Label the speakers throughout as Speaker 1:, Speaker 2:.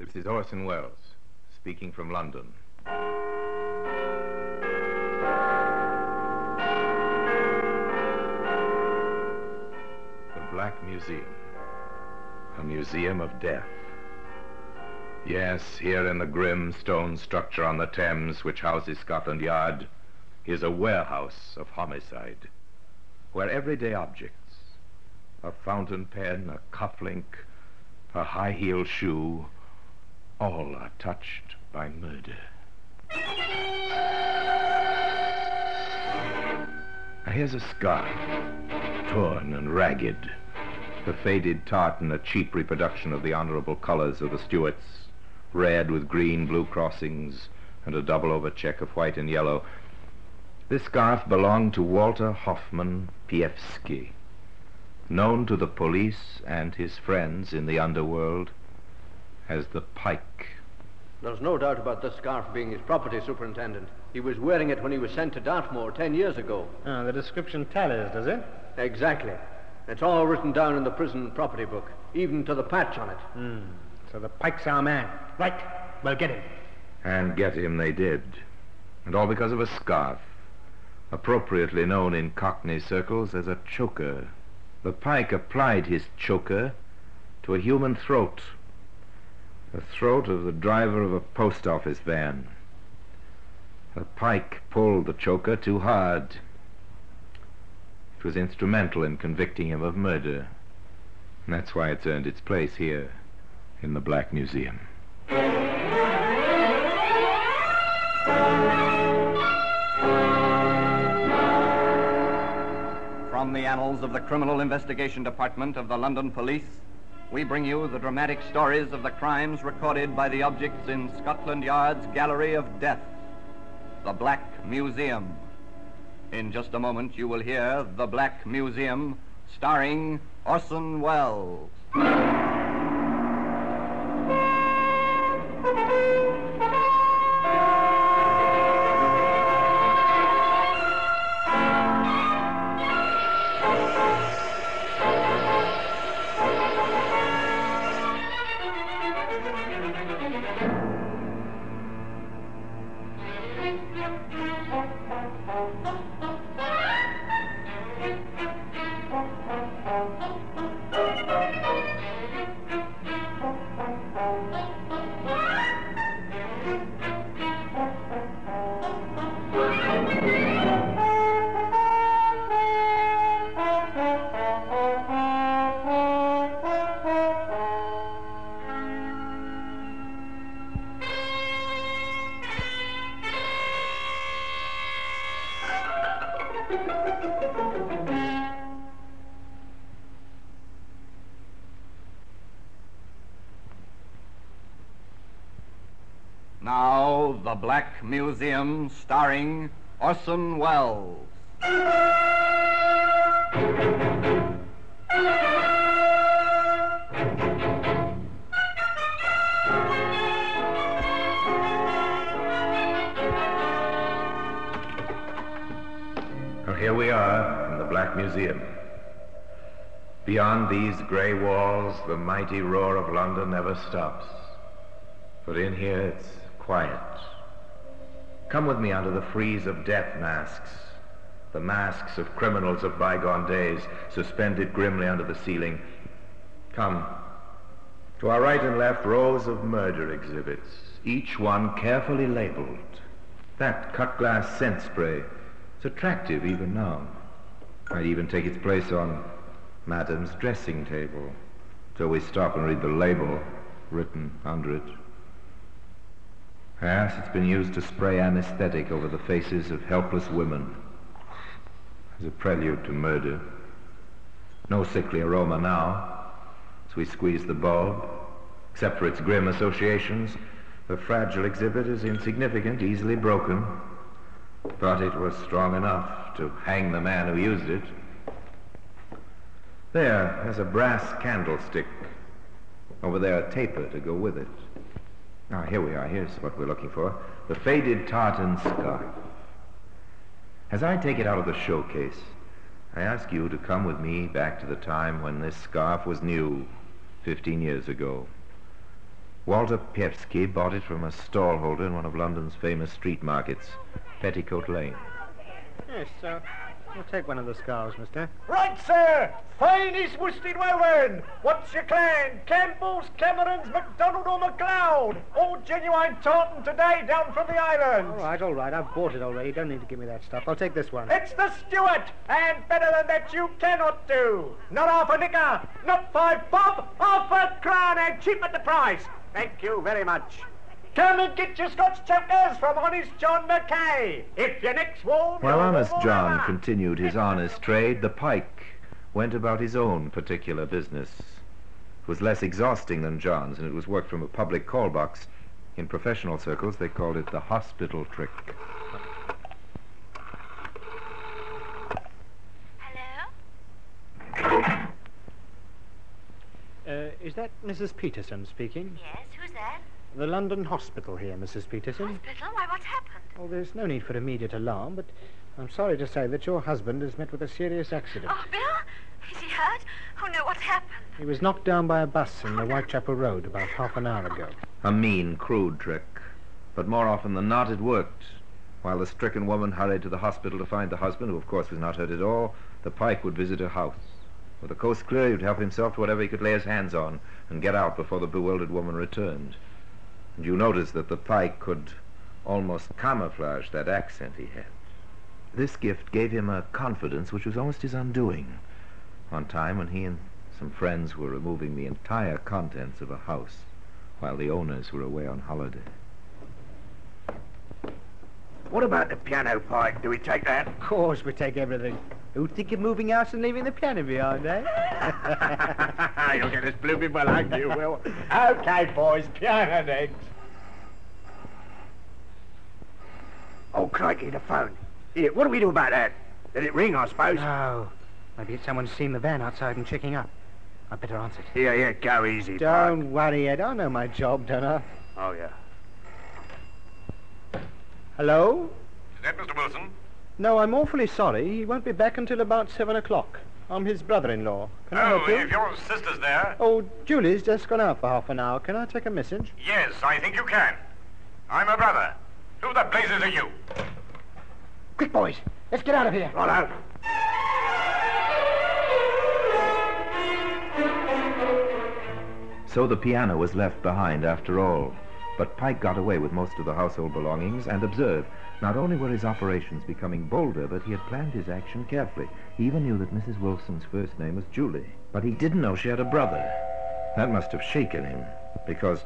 Speaker 1: This is Orson Welles, speaking from London. The Black Museum. A museum of death. Yes, here in the grim stone structure on the Thames which houses Scotland Yard is a warehouse of homicide, where everyday objects, a fountain pen, a cufflink, a high-heeled shoe, all are touched by murder. Here's a scarf, torn and ragged. The faded tartan, a cheap reproduction of the honorable colors of the Stuarts, red with green, blue crossings, and a double over check of white and yellow. This scarf belonged to Walter Hoffman Pievsky, known to the police and his friends in the underworld as the Pike.
Speaker 2: There's no doubt about this scarf being his property, Superintendent. He was wearing it when he was sent to Dartmoor ten years ago.
Speaker 3: Ah, the description tallies, does it?
Speaker 2: Exactly. It's all written down in the prison property book, even to the patch on it.
Speaker 3: Hmm. So the Pike's our man. Right. Well, get him.
Speaker 1: And get him they did. And all because of a scarf, appropriately known in Cockney circles as a choker. The pike applied his choker to a human throat, the throat of the driver of a post office van. The pike pulled the choker too hard. It was instrumental in convicting him of murder. And that's why it's earned its place here in the Black Museum.
Speaker 4: From the annals of the Criminal Investigation Department of the London Police, we bring you the dramatic stories of the crimes recorded by the objects in Scotland Yard's Gallery of Death, the Black Museum. In just a moment, you will hear The Black Museum, starring Orson Welles. Black Museum, starring Orson Welles.
Speaker 1: Well, here we are in the Black Museum. Beyond these grey walls, the mighty roar of London never stops. But in here, it's quiet. Come with me under the frieze of death masks, the masks of criminals of bygone days, suspended grimly under the ceiling. Come. To our right and left, rows of murder exhibits, each one carefully labeled. That cut glass scent spray, it's attractive even now. Might even take its place on Madame's dressing table till we stop and read the label written under it. Yes, it's been used to spray anesthetic over the faces of helpless women as a prelude to murder. No sickly aroma now as we squeeze the bulb. Except for its grim associations, the fragile exhibit is insignificant, easily broken. But it was strong enough to hang the man who used it. There, there's a brass candlestick. Over there, a taper to go with it. Now, here we are. Here's what we're looking for. The faded tartan scarf. As I take it out of the showcase, I ask you to come with me back to the time when this scarf was new, 15 years ago. Walter Pievsky bought it from a stallholder in one of London's famous street markets, Petticoat Lane.
Speaker 3: Yes, sir. We'll take one of the scarves, mister.
Speaker 5: Right, sir. Finest worsted woven. What's your clan? Campbell's, Cameron's, MacDonald or MacLeod? All genuine tartan today down from the islands.
Speaker 3: All right, all right. I've bought it already. Don't need to give me that stuff. I'll take this one.
Speaker 5: It's the Stewart, and better than that you cannot do. Not half a nicker, not five bob, half a crown, and cheap at the price. Thank you very much. Come and get your Scotch chokers from Honest John Mackay. If your neck's warm...
Speaker 1: While
Speaker 5: you're
Speaker 1: Honest John
Speaker 5: over.
Speaker 1: continued his honest trade, the pike went about his own particular business. It was less exhausting than John's, and it was worked from a public call box. In professional circles, they called it the hospital trick.
Speaker 6: Hello?
Speaker 3: Uh, is that Mrs. Peterson speaking?
Speaker 6: Yes, who's that?
Speaker 3: The London Hospital here, Mrs. Peterson.
Speaker 6: Hospital? Why, what's happened?
Speaker 3: Well, there's no need for immediate alarm, but I'm sorry to say that your husband has met with a serious accident.
Speaker 6: Oh, Bill? Is he hurt? Oh, no, what's happened?
Speaker 3: He was knocked down by a bus in the Whitechapel Road about half an hour ago.
Speaker 1: A mean, crude trick. But more often than not, it worked. While the stricken woman hurried to the hospital to find the husband, who of course was not hurt at all, the pike would visit her house. With the coast clear, he would help himself to whatever he could lay his hands on and get out before the bewildered woman returned. And you noticed that the pike could almost camouflage that accent he had. This gift gave him a confidence which was almost his undoing. One time when he and some friends were removing the entire contents of a house while the owners were away on holiday.
Speaker 5: What about the piano pike? Do we take that?
Speaker 3: Of course, we take everything. Who'd think of moving house and leaving the piano behind, eh?
Speaker 5: You'll get us blooming well, won't you, Will? okay, boys, piano next. Oh, crikey, the phone. Here, what do we do about that? Let it ring, I suppose.
Speaker 3: no. Maybe it's someone's seen the van outside and checking up. I'd better answer it.
Speaker 5: Yeah, yeah, go easy,
Speaker 3: Don't worry, Ed. I know my job, don't I?
Speaker 5: Oh, yeah.
Speaker 3: Hello?
Speaker 7: Is that Mr. Wilson?
Speaker 3: No, I'm awfully sorry. He won't be back until about seven o'clock. I'm his brother-in-law. Can I
Speaker 7: oh,
Speaker 3: help you?
Speaker 7: if your sister's there.
Speaker 3: Oh, Julie's just gone out for half an hour. Can I take a message?
Speaker 7: Yes, I think you can. I'm her brother. Who the blazes are you?
Speaker 3: Quick, boys. Let's get out of here.
Speaker 5: Righto.
Speaker 1: So the piano was left behind after all. But Pike got away with most of the household belongings and observe, not only were his operations becoming bolder, but he had planned his action carefully. He even knew that Mrs. Wilson's first name was Julie. But he didn't know she had a brother. That must have shaken him, because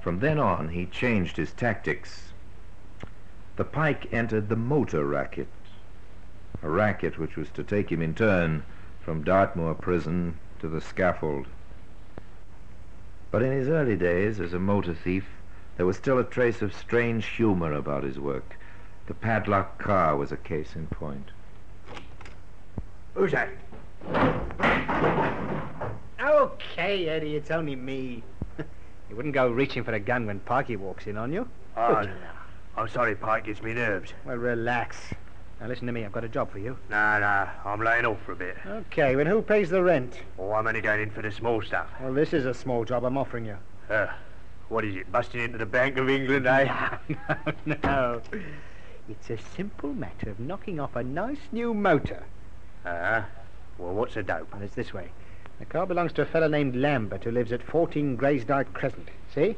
Speaker 1: from then on he changed his tactics. The Pike entered the motor racket, a racket which was to take him in turn from Dartmoor prison to the scaffold. But in his early days as a motor thief, there was still a trace of strange humor about his work. The padlock car was a case in point.
Speaker 5: Who's that?
Speaker 3: Okay, Eddie, it's only me. you wouldn't go reaching for a gun when Parky walks in on you.
Speaker 5: Oh,
Speaker 3: Good.
Speaker 5: no. I'm sorry, Pike. It's me nerves.
Speaker 3: Well, relax. Now listen to me. I've got a job for you.
Speaker 5: No, no. I'm laying off for a bit.
Speaker 3: Okay, well, who pays the rent?
Speaker 5: Oh, I'm only going in for the small stuff.
Speaker 3: Well, this is a small job I'm offering you.
Speaker 5: Uh, what is it? Busting into the Bank of England, eh?
Speaker 3: no, no. It's a simple matter of knocking off a nice new motor.
Speaker 5: Uh-huh. Well, what's the dope?
Speaker 3: Well, it's this way. The car belongs to a fellow named Lambert who lives at 14 Graysdyke Crescent. See?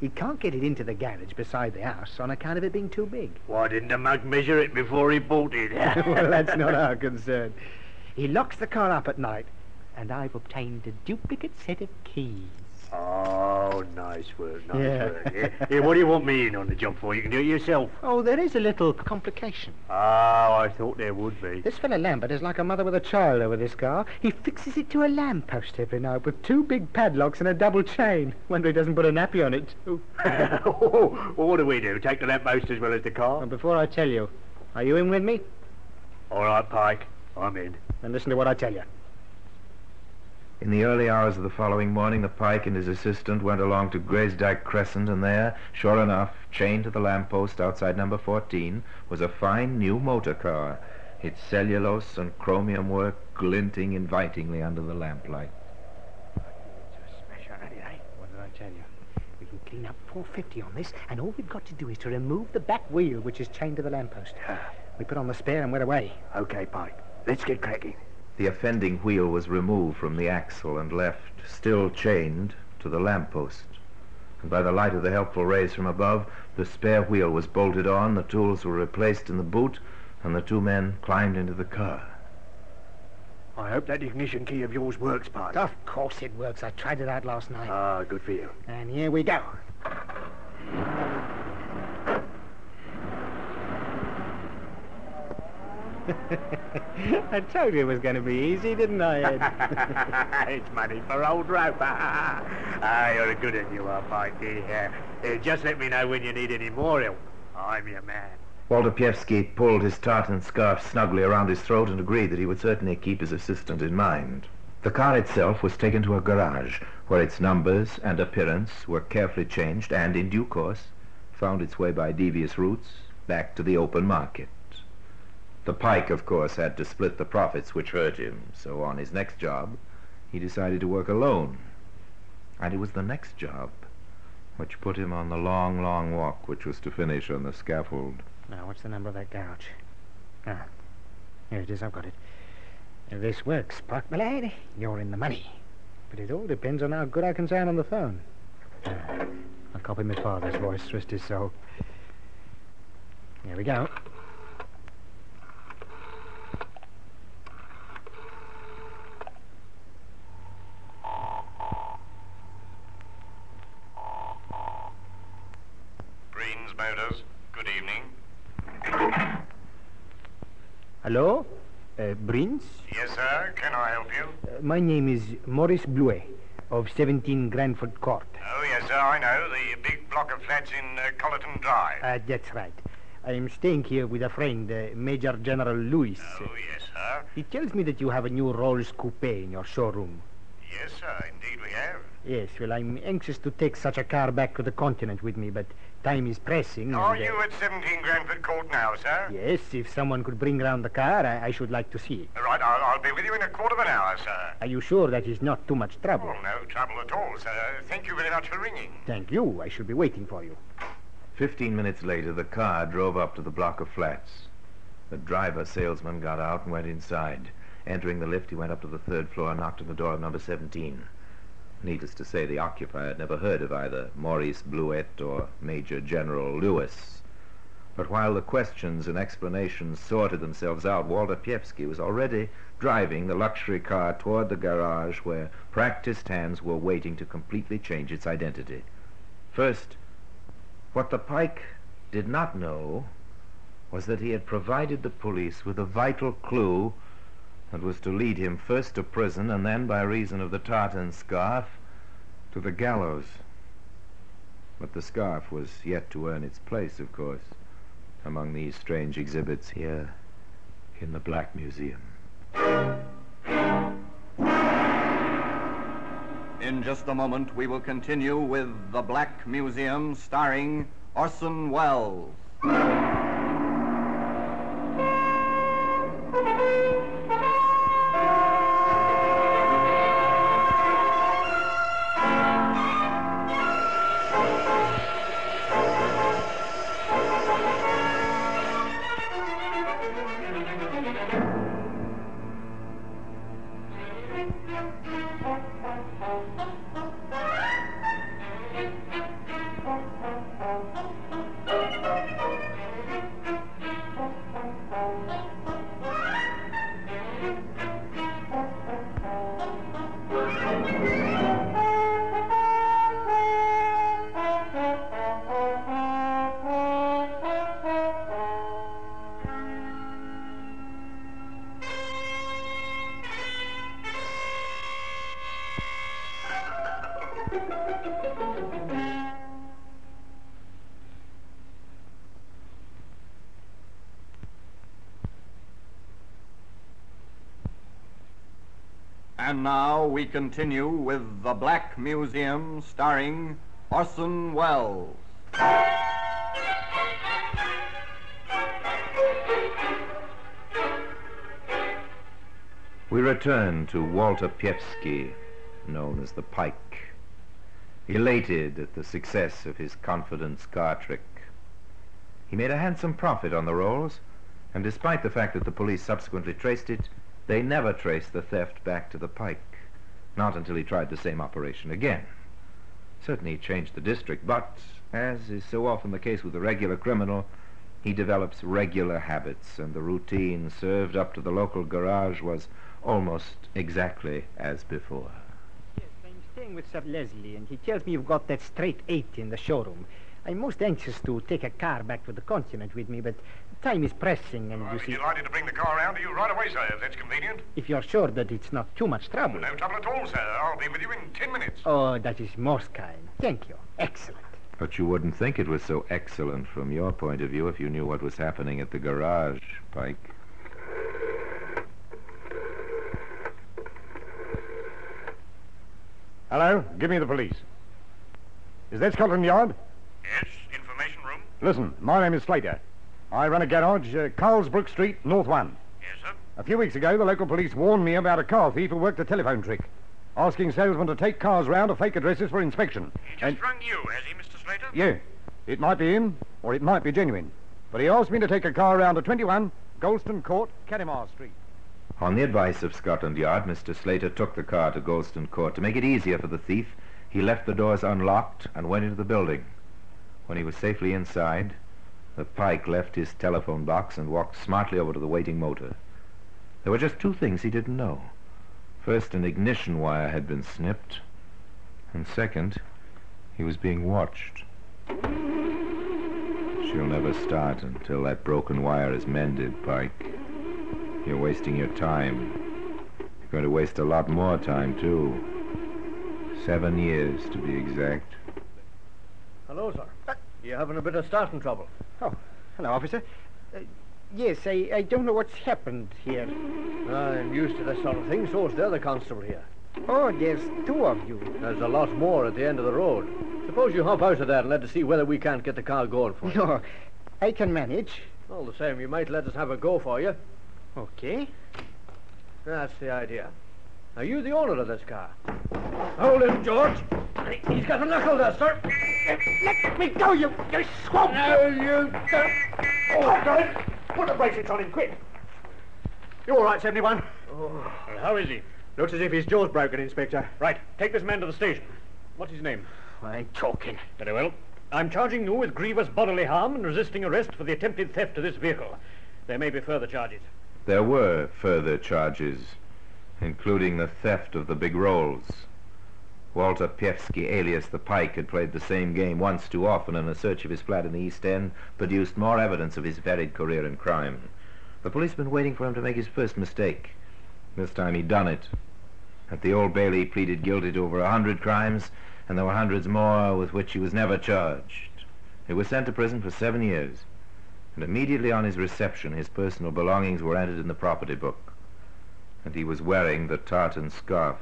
Speaker 3: He can't get it into the garage beside the house on account of it being too big.
Speaker 5: Why didn't the mug measure it before he bought it?
Speaker 3: well, that's not our concern. He locks the car up at night, and I've obtained a duplicate set of keys.
Speaker 5: Oh, nice work, nice
Speaker 3: Yeah.
Speaker 5: work. Yeah. Yeah, what do you want me in on the job for? You can do it yourself.
Speaker 3: Oh, there is a little complication.
Speaker 5: Oh, I thought there would be.
Speaker 3: This fellow Lambert is like a mother with a child over this car. He fixes it to a lamppost every night with two big padlocks and a double chain. Wonder he doesn't put a nappy on it, too.
Speaker 5: well, oh, what do we do? Take the lamppost as well as the car?
Speaker 3: And before I tell you, are you in with me?
Speaker 5: All right, Pike. I'm in.
Speaker 3: Then listen to what I tell you.
Speaker 1: In the early hours of the following morning, the Pike and his assistant went along to Graysdyke Crescent, and there, sure enough, chained to the lamppost outside number 14, was a fine new motor car, its cellulose and chromium work glinting invitingly under the lamplight.
Speaker 3: What did I tell you? We can clean up 450 on this, and all we've got to do is to remove the back wheel, which is chained to the lamppost. Ah. We put on the spare and we're away.
Speaker 5: Okay, Pike. Let's get cracking.
Speaker 1: The offending wheel was removed from the axle and left, still chained, to the lamppost. And by the light of the helpful rays from above, the spare wheel was bolted on, the tools were replaced in the boot, and the two men climbed into the car.
Speaker 5: I hope that ignition key of yours works, Pike.
Speaker 3: Of course it works. I tried it out last night.
Speaker 5: Ah, good for you.
Speaker 3: and here we go. I told you it was going to be easy, didn't I, Ed?
Speaker 5: it's money for old rope. ah, you're a good one, you are, Pikey. Uh, uh, just let me know when you need any more help. I'm your man.
Speaker 1: Walter Pievsky pulled his tartan scarf snugly around his throat and agreed that he would certainly keep his assistant in mind. The car itself was taken to a garage, where its numbers and appearance were carefully changed and, in due course, found its way by devious routes back to the open market. The pike, of course, had to split the profits which hurt him, so on his next job, he decided to work alone. And it was the next job which put him on the long, long walk which was to finish on the scaffold.
Speaker 3: Now, what's the number of that garage? Ah, here it is. I've got it. If this works, Park my lad, you're in the money. But it all depends on how good I can sound on the phone. Ah, I'll copy my father's voice, rest his soul. Here we go.
Speaker 7: Green's Motors. Good evening.
Speaker 3: Hello? Brins?
Speaker 7: Yes, sir. Can I help you?
Speaker 3: Uh, my name is Maurice Bluet of 17 Granford Court.
Speaker 7: Oh, yes, sir. I know. The big block of flats in uh, Collerton Drive.
Speaker 3: Uh, that's right. I am staying here with a friend, uh, Major General Lewis.
Speaker 7: oh, yes, sir.
Speaker 3: He tells me that you have a new Rolls Coupe in your showroom.
Speaker 7: Yes, sir. Indeed, we have.
Speaker 3: Yes, well, I'm anxious to take such a car back to the continent with me, but time is pressing.
Speaker 7: Are
Speaker 3: and, uh,
Speaker 7: you at 17 Granford Court now, sir?
Speaker 3: Yes, if someone could bring round the car, I, I should like to see it.
Speaker 7: Right. I'll, I'll be with you in a quarter of an hour, sir.
Speaker 3: Are you sure that is not too much trouble?
Speaker 7: Oh, no trouble at all, sir. Thank you very much for ringing.
Speaker 3: Thank you. I shall be waiting for you.
Speaker 1: Fifteen minutes later, the car drove up to the block of flats. The driver salesman got out and went inside. Entering the lift, he went up to the third floor and knocked on the door of number 17. Needless to say, the occupier had never heard of either Maurice Bluet or Major General Lewis. But while the questions and explanations sorted themselves out, Walter Pievsky was already driving the luxury car toward the garage where practiced hands were waiting to completely change its identity. First, what the Pike did not know was that he had provided the police with a vital clue that was to lead him first to prison and then, by reason of the tartan scarf, to the gallows. But the scarf was yet to earn its place, of course, among these strange exhibits here in the Black Museum.
Speaker 4: In just a moment, we will continue with The Black Museum starring Orson Welles. And now we continue with The Black Museum starring Orson Welles.
Speaker 1: We return to Walter Pievsky, known as the Pike. elated at the success of his confidence car trick. He made a handsome profit on the rolls, and despite the fact that the police subsequently traced it, they never traced the theft back to the Pike. Not until he tried the same operation again. Certainly he changed the district, but, as is so often the case with a regular criminal, he develops regular habits, and the routine served up to the local garage was almost exactly as before.
Speaker 3: Yes, I'm staying with Sir Leslie, and he tells me you've got that straight eight in the showroom. I'm most anxious to take a car back to the continent with me, but time is pressing, and you see...
Speaker 7: I'll
Speaker 3: you
Speaker 7: be
Speaker 3: see,
Speaker 7: delighted to bring the car around to you right away, sir, if that's convenient.
Speaker 3: if you're sure that it's not too much trouble.
Speaker 7: No trouble at all, sir. I'll be with you in ten minutes.
Speaker 3: Oh, that is most kind. Thank you. Excellent.
Speaker 1: But you wouldn't think it was so excellent from your point of view if you knew what was happening at the garage, Pike.
Speaker 8: Hello, give me the police. Is that Scotland Yard?
Speaker 7: Yes, information room.
Speaker 8: Listen, my name is Slater. I run a garage, uh, Carlsbrook Street, North 1.
Speaker 7: Yes, sir.
Speaker 8: A few weeks ago, the local police warned me about a car thief who worked a telephone trick, asking salesmen to take cars round to fake addresses for inspection.
Speaker 7: He just
Speaker 8: And-
Speaker 7: rung you, has he, Mr. Slater?
Speaker 8: Yeah, it might be him, or it might be genuine. But he asked me to take a car round to 21 Golston Court, Canimar Street.
Speaker 1: On the advice of Scotland Yard, Mr. Slater took the car to Golston Court. To make it easier for the thief, he left the doors unlocked and went into the building. When he was safely inside, the Pike left his telephone box and walked smartly over to the waiting motor. There were just two things he didn't know. First, an ignition wire had been snipped, and second, he was being watched. She'll never start until that broken wire is mended, Pike. You're wasting your time. You're going to waste a lot more time, too. Seven years, to be exact.
Speaker 2: Hello, sir. You're having a bit of starting trouble?
Speaker 3: Oh, hello, officer. Uh, yes, I, I don't know what's happened here.
Speaker 2: I'm used to this sort of thing. So's the other constable here.
Speaker 3: Oh, there's two of you.
Speaker 2: There's a lot more at the end of the road. Suppose you hop out of that and let us see whether we can't get the car going for you.
Speaker 3: No, I can manage.
Speaker 2: All the same, you might let us have a go for you.
Speaker 3: Okay.
Speaker 2: That's the idea. Are you the owner of this car? Hold him, George. He's got a knuckle there, sir.
Speaker 3: Let me go, you, you swamp!
Speaker 2: No, you don't.
Speaker 5: Oh, got it. Put the bracelets on him, quick. You all right, 71?
Speaker 9: Oh, How is he?
Speaker 5: Looks as if his jaw's broken, Inspector.
Speaker 9: Right. Take this man to the station. What's his name?
Speaker 3: I ain't talking.
Speaker 9: Very well. I'm charging you with grievous bodily harm and resisting arrest for the attempted theft of this vehicle. There may be further charges.
Speaker 1: There were further charges, including the theft of the big rolls. Walter Pievsky, alias the Pike, had played the same game once too often, and a search of his flat in the East End produced more evidence of his varied career in crime. The police had been waiting for him to make his first mistake. This time he'd done it. At the Old Bailey, he pleaded guilty to over a hundred crimes, and there were hundreds more with which he was never charged. He was sent to prison for seven years, and immediately on his reception, his personal belongings were entered in the property book, and he was wearing the tartan scarf,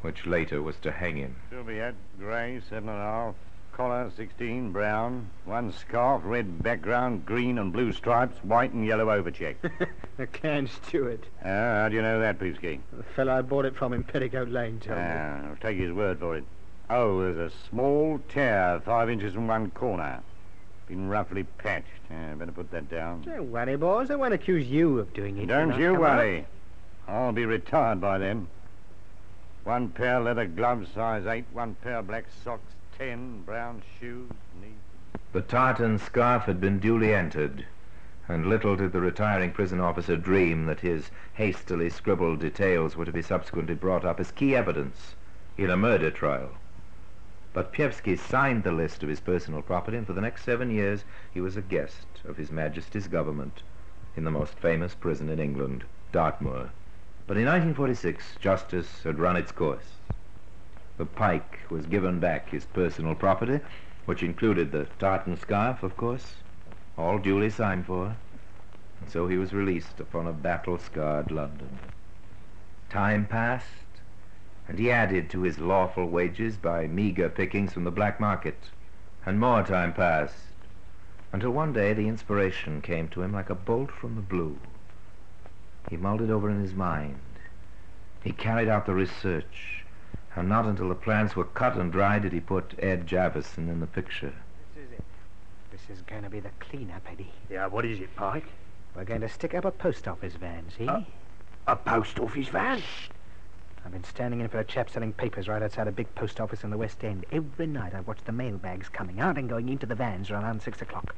Speaker 1: which later was to hang him.
Speaker 8: Silviette, grey, seven and a half. Collar, 16, brown. One scarf, red background, green and blue stripes, white and yellow overcheck.
Speaker 3: A Clarence Stewart.
Speaker 8: Ah, how do you know that, Peevsky?
Speaker 3: The fellow I bought it from in Petticoat Lane told me.
Speaker 8: Ah, I'll take his word for it. Oh, there's a small tear, five inches from one corner. Been roughly patched. Yeah, better put that down.
Speaker 3: Don't worry, boys. I won't accuse you of doing it.
Speaker 8: Don't you
Speaker 3: come out.
Speaker 8: I'll be retired by then. One pair leather gloves, size 8. One pair black socks, 10. Brown shoes, neat.
Speaker 1: The tartan scarf had been duly entered, and little did the retiring prison officer dream that his hastily scribbled details were to be subsequently brought up as key evidence in a murder trial. But Pievsky signed the list of his personal property, and for the next seven years he was a guest of His Majesty's government in the most famous prison in England, Dartmoor. But in 1946, justice had run its course. The Pike was given back his personal property, which included the tartan scarf, of course, all duly signed for, and so he was released upon a battle-scarred London. Time passed, and he added to his lawful wages by meager pickings from the black market, and more time passed, until one day the inspiration came to him like a bolt from the blue. He mulled it over in his mind. He carried out the research And not until the plans were cut and dry did he put Ed Javison in the picture.
Speaker 3: This is it. This is going to be the clean-up, Eddie.
Speaker 5: Yeah, what is it, Pike?
Speaker 3: We're going to stick up a post office van, see?
Speaker 5: Uh, A post office van?
Speaker 3: I've been standing in for a chap selling papers right outside a big post office in the West End. Every night I watch the mailbags coming out and going into the vans around six o'clock.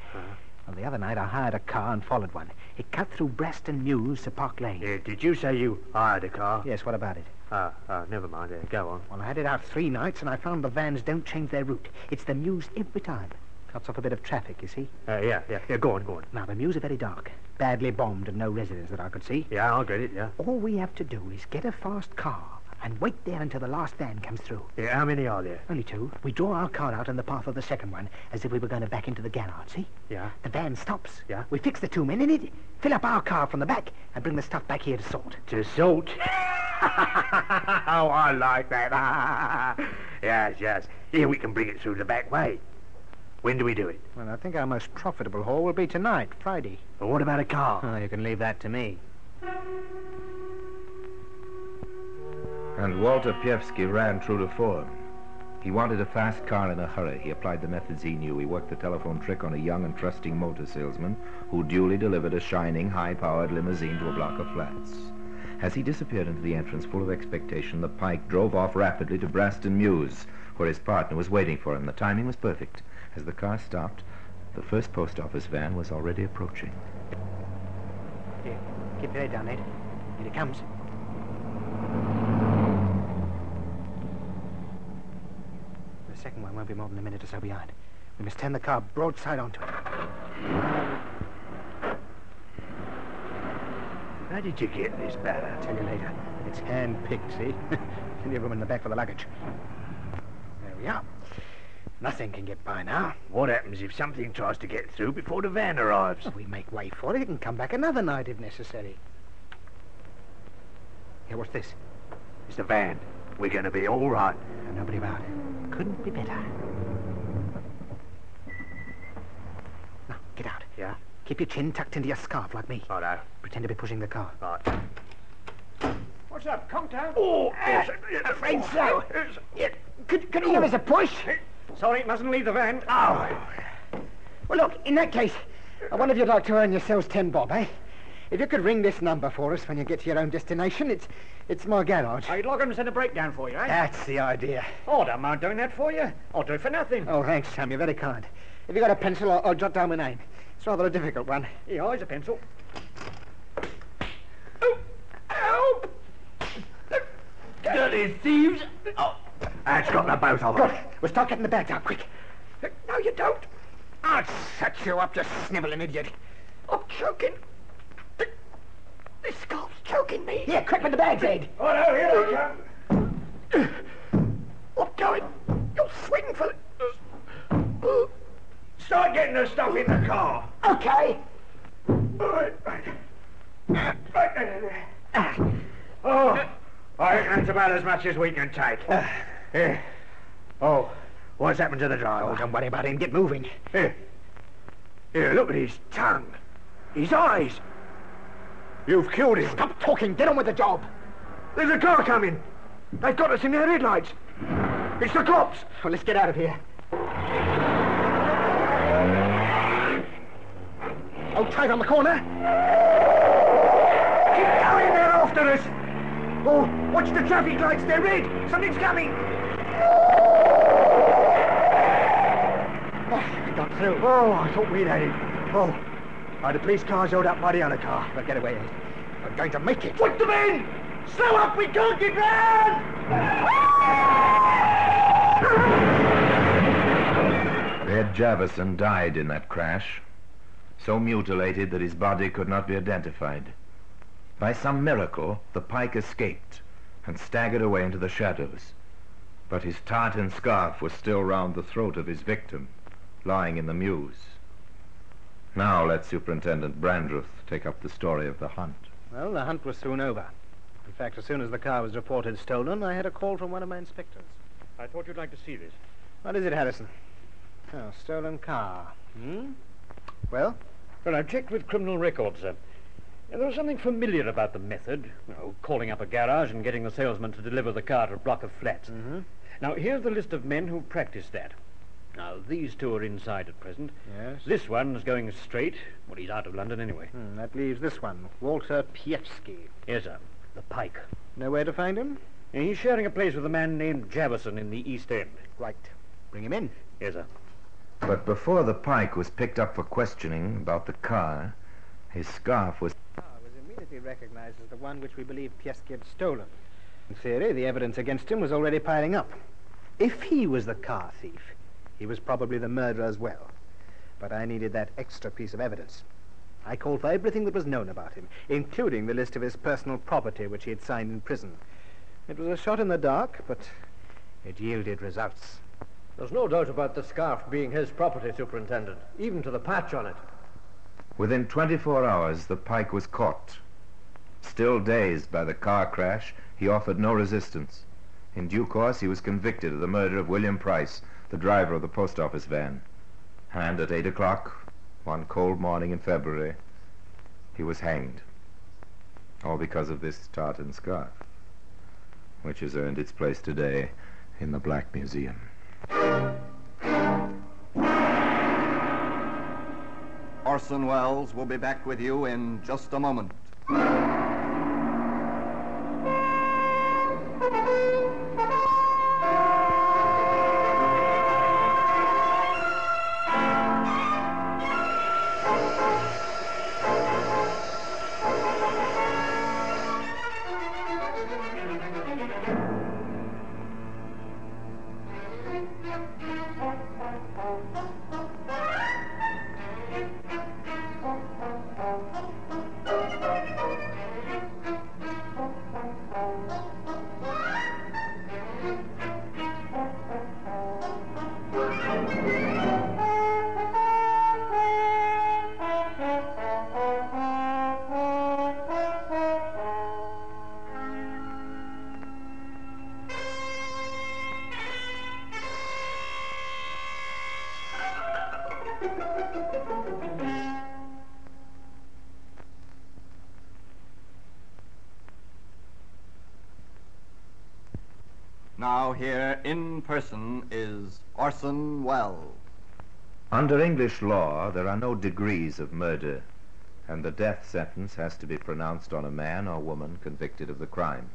Speaker 3: Well, the other night I hired a car and followed one. It cut through Braston Mews to Park Lane.
Speaker 5: Yeah, did you say you hired a car?
Speaker 3: Yes, what about it?
Speaker 5: Ah, ah, never mind. Yeah, go on.
Speaker 3: Well, I had it out three nights and I found the vans don't change their route. It's the Mews every time. Cuts off a bit of traffic, you see.
Speaker 5: Uh, yeah, yeah, yeah, go on, go on.
Speaker 3: Now, the Mews are very dark. Badly bombed and no residents that I could see.
Speaker 5: Yeah, I'll get it, yeah.
Speaker 3: All we have to do is get a fast car and wait there until the last van comes through.
Speaker 5: Yeah, how many are there?
Speaker 3: Only two. We draw our car out in the path of the second one, as if we were going to back into the garage, see?
Speaker 5: Yeah.
Speaker 3: The van stops.
Speaker 5: Yeah.
Speaker 3: We fix the two men in it, fill up our car from the back, and bring the stuff back here to sort.
Speaker 5: To salt. oh, I like that. yes, yes. Here we can bring it through the back way. When do we do it?
Speaker 3: Well, I think our most profitable haul will be tonight, Friday.
Speaker 5: But what about a car?
Speaker 3: Oh, you can leave that to me.
Speaker 1: And Walter Pievsky ran true to form. He wanted a fast car in a hurry. He applied the methods he knew. He worked the telephone trick on a young and trusting motor salesman who duly delivered a shining, high-powered limousine to a block of flats. As he disappeared into the entrance full of expectation, the Pike drove off rapidly to Braston Mews, where his partner was waiting for him. The timing was perfect. As the car stopped, the first post office van was already approaching.
Speaker 3: Here, keep your head down, Ed. Here it comes. Second one won't be more than a minute or so behind. We must turn the car broadside onto it.
Speaker 5: How did you get this bad?
Speaker 3: I'll tell you later. It's hand-picked, see? Plenty of room in the back for the luggage. There we are. Nothing can get by now.
Speaker 5: What happens if something tries to get through before the van arrives?
Speaker 3: Well, we make way for it. It can come back another night if necessary. Here, what's this?
Speaker 5: It's the van. We're going to be all right.
Speaker 3: And nobody about. Couldn't be better. Now, get out.
Speaker 5: Yeah?
Speaker 3: Keep your chin tucked into your scarf like me.
Speaker 5: Righto.
Speaker 3: Pretend to be pushing the car.
Speaker 5: Right.
Speaker 9: What's up, Contown?
Speaker 5: Oh,
Speaker 3: yes, afraid so. Yeah, could, could you give us a push?
Speaker 9: Sorry, it mustn't leave the van.
Speaker 3: Oh. Well, look, in that case, I wonder if you'd like to earn yourselves ten bob, eh? If you could ring this number for us when you get to your own destination, it's it's my garage.
Speaker 9: I'd log 'em and send a breakdown for you, eh?
Speaker 3: That's the idea.
Speaker 9: Oh, don't mind doing that for you. I'll do it for nothing.
Speaker 3: Oh, thanks, Sam. You're very kind. If you got a pencil, I'll, I'll jot down my name. It's rather a difficult one.
Speaker 9: Here, here's a pencil.
Speaker 5: Help! Dirty thieves! Oh, that's got the both of
Speaker 3: Good.
Speaker 5: them.
Speaker 3: We'll start getting the bags out quick.
Speaker 5: No, you don't.
Speaker 3: I'll shut you up, you snivelling idiot.
Speaker 5: I'm choking. The, the scarf's choking me.
Speaker 3: Here, quick with the bags, Ed.
Speaker 5: Oh, no, here they come. I'm going. You're swing for it. Start getting the stuff in the car.
Speaker 3: Okay.
Speaker 5: All right, right. Right. Oh, I reckon that's about as much as we can take. Uh. Here. Oh, what's happened to the driver?
Speaker 3: Oh, don't worry about him. Get moving.
Speaker 5: Here. Here, look at his tongue. His eyes. You've killed him.
Speaker 3: Stop talking. Get on with the job.
Speaker 5: There's a car coming. They've got us in their headlights. It's the cops.
Speaker 3: Well, let's get out of here. Oh, tight on the corner.
Speaker 5: Keep going, they're after us. Oh, watch the traffic lights. They're red. Something's coming.
Speaker 3: Oh, we got through.
Speaker 5: Oh, I thought we'd had it. Oh, are the police cars held up by the other car?
Speaker 3: Well, get away, Ed. We're going to make it.
Speaker 5: Put them in! Slow up, we can't get round!
Speaker 1: Ed Javison died in that crash, so mutilated that his body could not be identified. By some miracle, the pike escaped and staggered away into the shadows. But his tartan scarf was still round the throat of his victim, lying in the mews. Now let Superintendent Brandreth take up the story of the hunt.
Speaker 3: Well, the hunt was soon over. In fact, as soon as the car was reported stolen, I had a call from one of my inspectors.
Speaker 9: I thought you'd like to see this.
Speaker 3: What is it, Harrison? Oh, stolen car. Hmm? Well?
Speaker 9: Well, I've checked with criminal records, sir. There was something familiar about the method. You know, calling up a garage and getting the salesman to deliver the car to a block of flats.
Speaker 3: Mm-hmm.
Speaker 9: Now, here's the list of men who practiced that. Now, these two are inside at present.
Speaker 3: Yes.
Speaker 9: This one's going straight. Well, he's out of London anyway.
Speaker 3: Hmm, that leaves this one, Walter Pievsky.
Speaker 9: Yes, sir. The Pike.
Speaker 3: Know where to find him?
Speaker 9: He's sharing a place with a man named Jabberson in the East End.
Speaker 3: Right. Bring him in.
Speaker 9: Yes, sir.
Speaker 1: But before the pike was picked up for questioning about the car, his scarf was.
Speaker 3: car was immediately recognized as the one which we believe Pievsky had stolen. In theory, the evidence against him was already piling up. If he was the car thief, he was probably the murderer as well. But I needed that extra piece of evidence. I called for everything that was known about him, including the list of his personal property which he had signed in prison. It was a shot in the dark, but it yielded results.
Speaker 5: There's no doubt about the scarf being his property, Superintendent, even to the patch on it.
Speaker 1: Within 24 hours, the pike was caught. Still dazed by the car crash, he offered no resistance. In due course, he was convicted of the murder of William Price, the driver of the post office van. And at 8 o'clock, one cold morning in February, he was hanged. All because of this tartan scarf, which has earned its place today in the Black Museum.
Speaker 4: Orson Welles will be back with you in just a moment. Now, here in person is Orson Welles.
Speaker 1: Under English law, there are no degrees of murder, and the death sentence has to be pronounced on a man or woman convicted of the crime.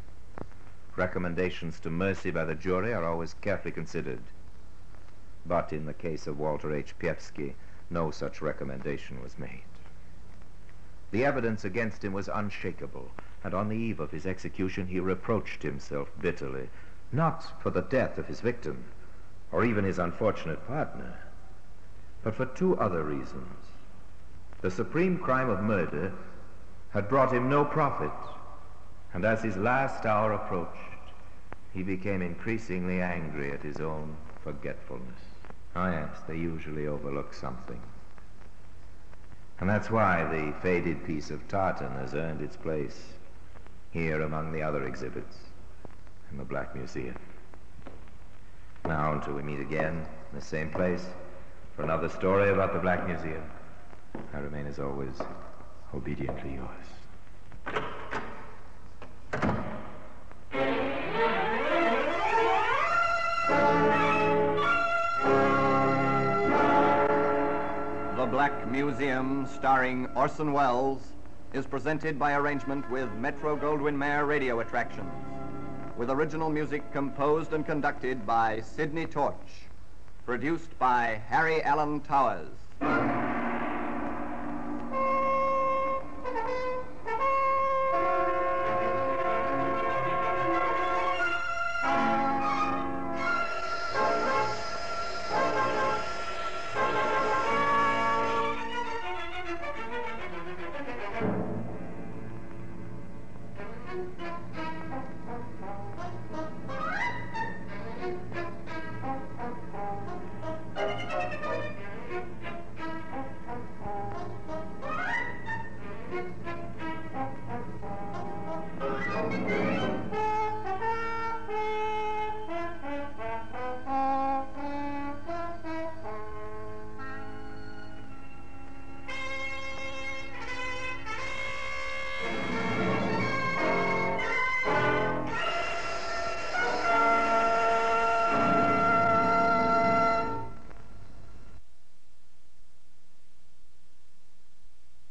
Speaker 1: Recommendations to mercy by the jury are always carefully considered. But in the case of Walter H. Pievsky, no such recommendation was made. The evidence against him was unshakable, and on the eve of his execution he reproached himself bitterly, not for the death of his victim, or even his unfortunate partner, but for two other reasons. The supreme crime of murder had brought him no profit, and as his last hour approached, he became increasingly angry at his own forgetfulness. Oh, yes, they usually overlook something. And that's why the faded piece of tartan has earned its place here among the other exhibits in the Black Museum. Now, until we meet again in the same place for another story about the Black Museum, I remain as always obediently yours.
Speaker 4: Black Museum, starring Orson Welles, is presented by arrangement with Metro Goldwyn Mayer Radio Attractions, with original music composed and conducted by Sidney Torch, produced by Harry Alan Towers.